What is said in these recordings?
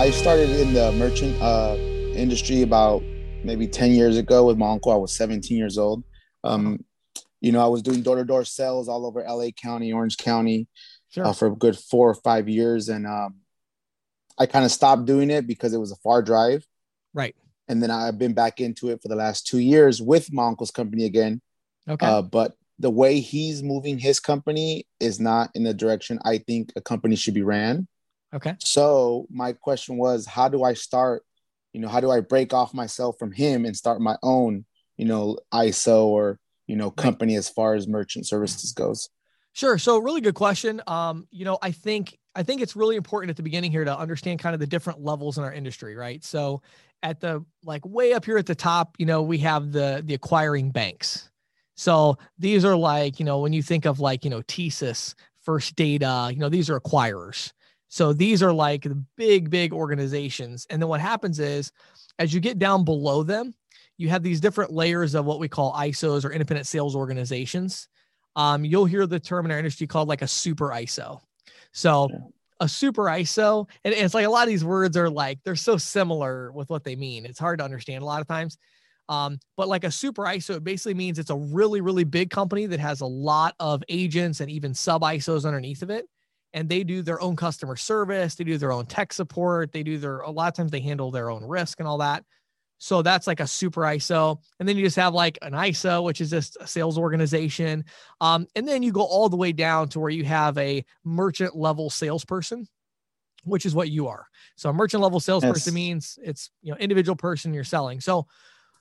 I started in the merchant uh, industry about maybe 10 years ago with my uncle. I was 17 years old. Um, you know, I was doing door to door sales all over LA County, Orange County sure. uh, for a good four or five years. And um, I kind of stopped doing it because it was a far drive. Right. And then I've been back into it for the last two years with my uncle's company again. Okay. Uh, but the way he's moving his company is not in the direction I think a company should be ran. Okay. So my question was, how do I start? You know, how do I break off myself from him and start my own, you know, ISO or you know company as far as merchant services goes? Sure. So really good question. Um, you know, I think I think it's really important at the beginning here to understand kind of the different levels in our industry, right? So at the like way up here at the top, you know, we have the the acquiring banks. So these are like, you know, when you think of like, you know, TSYS, First Data, you know, these are acquirers. So these are like the big, big organizations. And then what happens is as you get down below them, you have these different layers of what we call ISOs or independent sales organizations. Um, you'll hear the term in our industry called like a super ISO. So yeah. a super ISO, and it's like a lot of these words are like they're so similar with what they mean. It's hard to understand a lot of times. Um, but like a super ISO, it basically means it's a really, really big company that has a lot of agents and even sub ISOs underneath of it and they do their own customer service they do their own tech support they do their a lot of times they handle their own risk and all that. So that's like a super iso and then you just have like an iso which is just a sales organization. Um, and then you go all the way down to where you have a merchant level salesperson which is what you are. So a merchant level salesperson yes. means it's you know individual person you're selling. So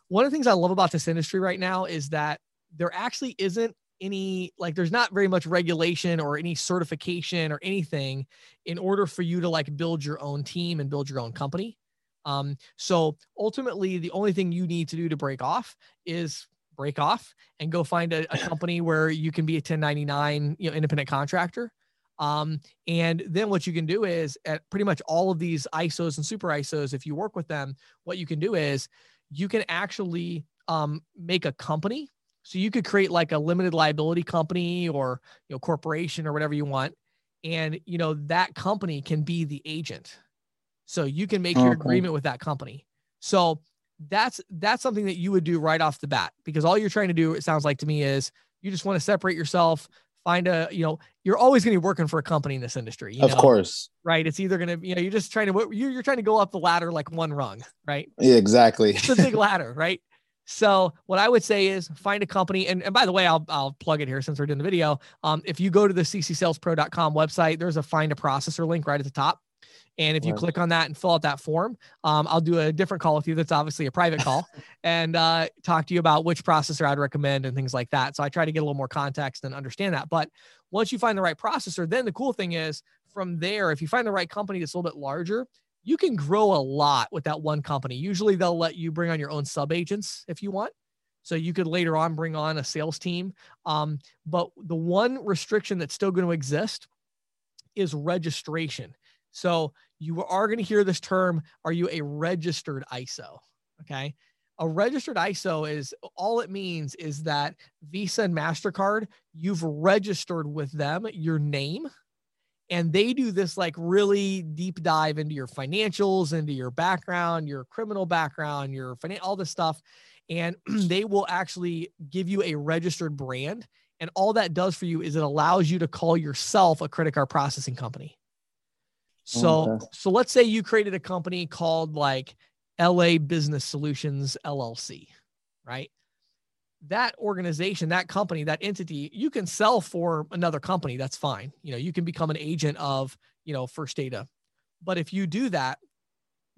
one of the things i love about this industry right now is that there actually isn't any like there's not very much regulation or any certification or anything in order for you to like build your own team and build your own company. Um so ultimately the only thing you need to do to break off is break off and go find a, a company where you can be a 1099 you know independent contractor. Um, and then what you can do is at pretty much all of these ISOs and super ISOs, if you work with them, what you can do is you can actually um, make a company so you could create like a limited liability company or you know corporation or whatever you want, and you know that company can be the agent. So you can make your agreement with that company. So that's that's something that you would do right off the bat because all you're trying to do, it sounds like to me, is you just want to separate yourself, find a you know you're always going to be working for a company in this industry of know? course right it's either going to you know you're just trying to you're, you're trying to go up the ladder like one rung right yeah exactly it's a big ladder right so what I would say is find a company. And, and by the way, I'll, I'll plug it here since we're doing the video. Um, if you go to the ccsalespro.com website, there's a find a processor link right at the top. And if you right. click on that and fill out that form, um, I'll do a different call with you. That's obviously a private call and uh, talk to you about which processor I'd recommend and things like that. So I try to get a little more context and understand that. But once you find the right processor, then the cool thing is from there, if you find the right company that's a little bit larger, you can grow a lot with that one company. Usually they'll let you bring on your own sub agents if you want. So you could later on bring on a sales team. Um, but the one restriction that's still going to exist is registration. So you are going to hear this term Are you a registered ISO? Okay. A registered ISO is all it means is that Visa and MasterCard, you've registered with them your name and they do this like really deep dive into your financials into your background your criminal background your all this stuff and they will actually give you a registered brand and all that does for you is it allows you to call yourself a credit card processing company oh, so okay. so let's say you created a company called like LA Business Solutions LLC right that organization, that company, that entity, you can sell for another company. That's fine. You know, you can become an agent of, you know, First Data. But if you do that,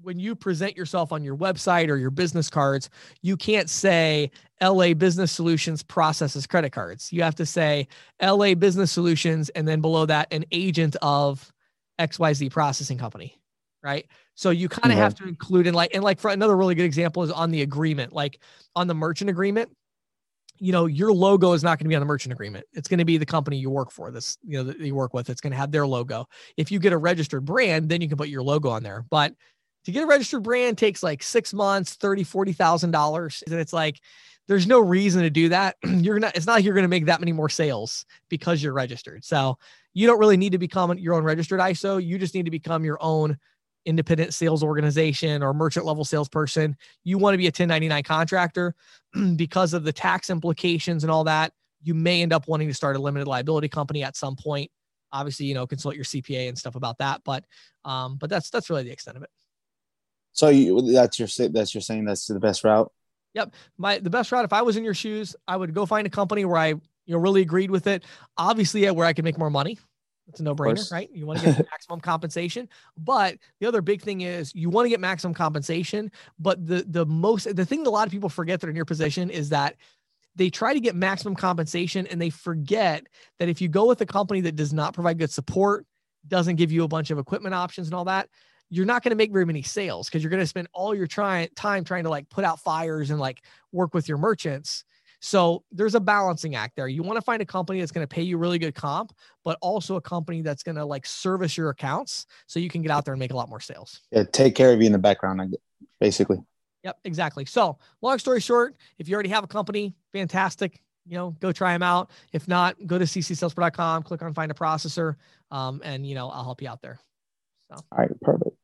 when you present yourself on your website or your business cards, you can't say LA Business Solutions processes credit cards. You have to say LA Business Solutions and then below that, an agent of XYZ processing company. Right. So you kind of have to include in like, and like for another really good example is on the agreement, like on the merchant agreement, you know, your logo is not going to be on the merchant agreement. It's going to be the company you work for, this, you know, that you work with. It's going to have their logo. If you get a registered brand, then you can put your logo on there. But to get a registered brand takes like six months, thirty, forty thousand dollars. And it's like there's no reason to do that. you're not, it's not like you're going to make that many more sales because you're registered. So you don't really need to become your own registered ISO. You just need to become your own independent sales organization or merchant level salesperson, you want to be a 1099 contractor because of the tax implications and all that. You may end up wanting to start a limited liability company at some point. Obviously, you know, consult your CPA and stuff about that, but um, but that's that's really the extent of it. So you, that's your that's you're saying that's the best route. Yep, my the best route. If I was in your shoes, I would go find a company where I you know really agreed with it. Obviously, yeah, where I could make more money. It's a no brainer, right? You want to get maximum compensation. But the other big thing is you want to get maximum compensation. But the the most the thing that a lot of people forget that are in your position is that they try to get maximum compensation and they forget that if you go with a company that does not provide good support, doesn't give you a bunch of equipment options and all that, you're not going to make very many sales because you're going to spend all your try- time trying to like put out fires and like work with your merchants. So there's a balancing act there. You want to find a company that's going to pay you really good comp, but also a company that's going to like service your accounts so you can get out there and make a lot more sales. Yeah, take care of you in the background, basically. Yep, exactly. So, long story short, if you already have a company, fantastic. You know, go try them out. If not, go to ccsalespro.com, click on find a processor, um, and you know I'll help you out there. So, all right, perfect.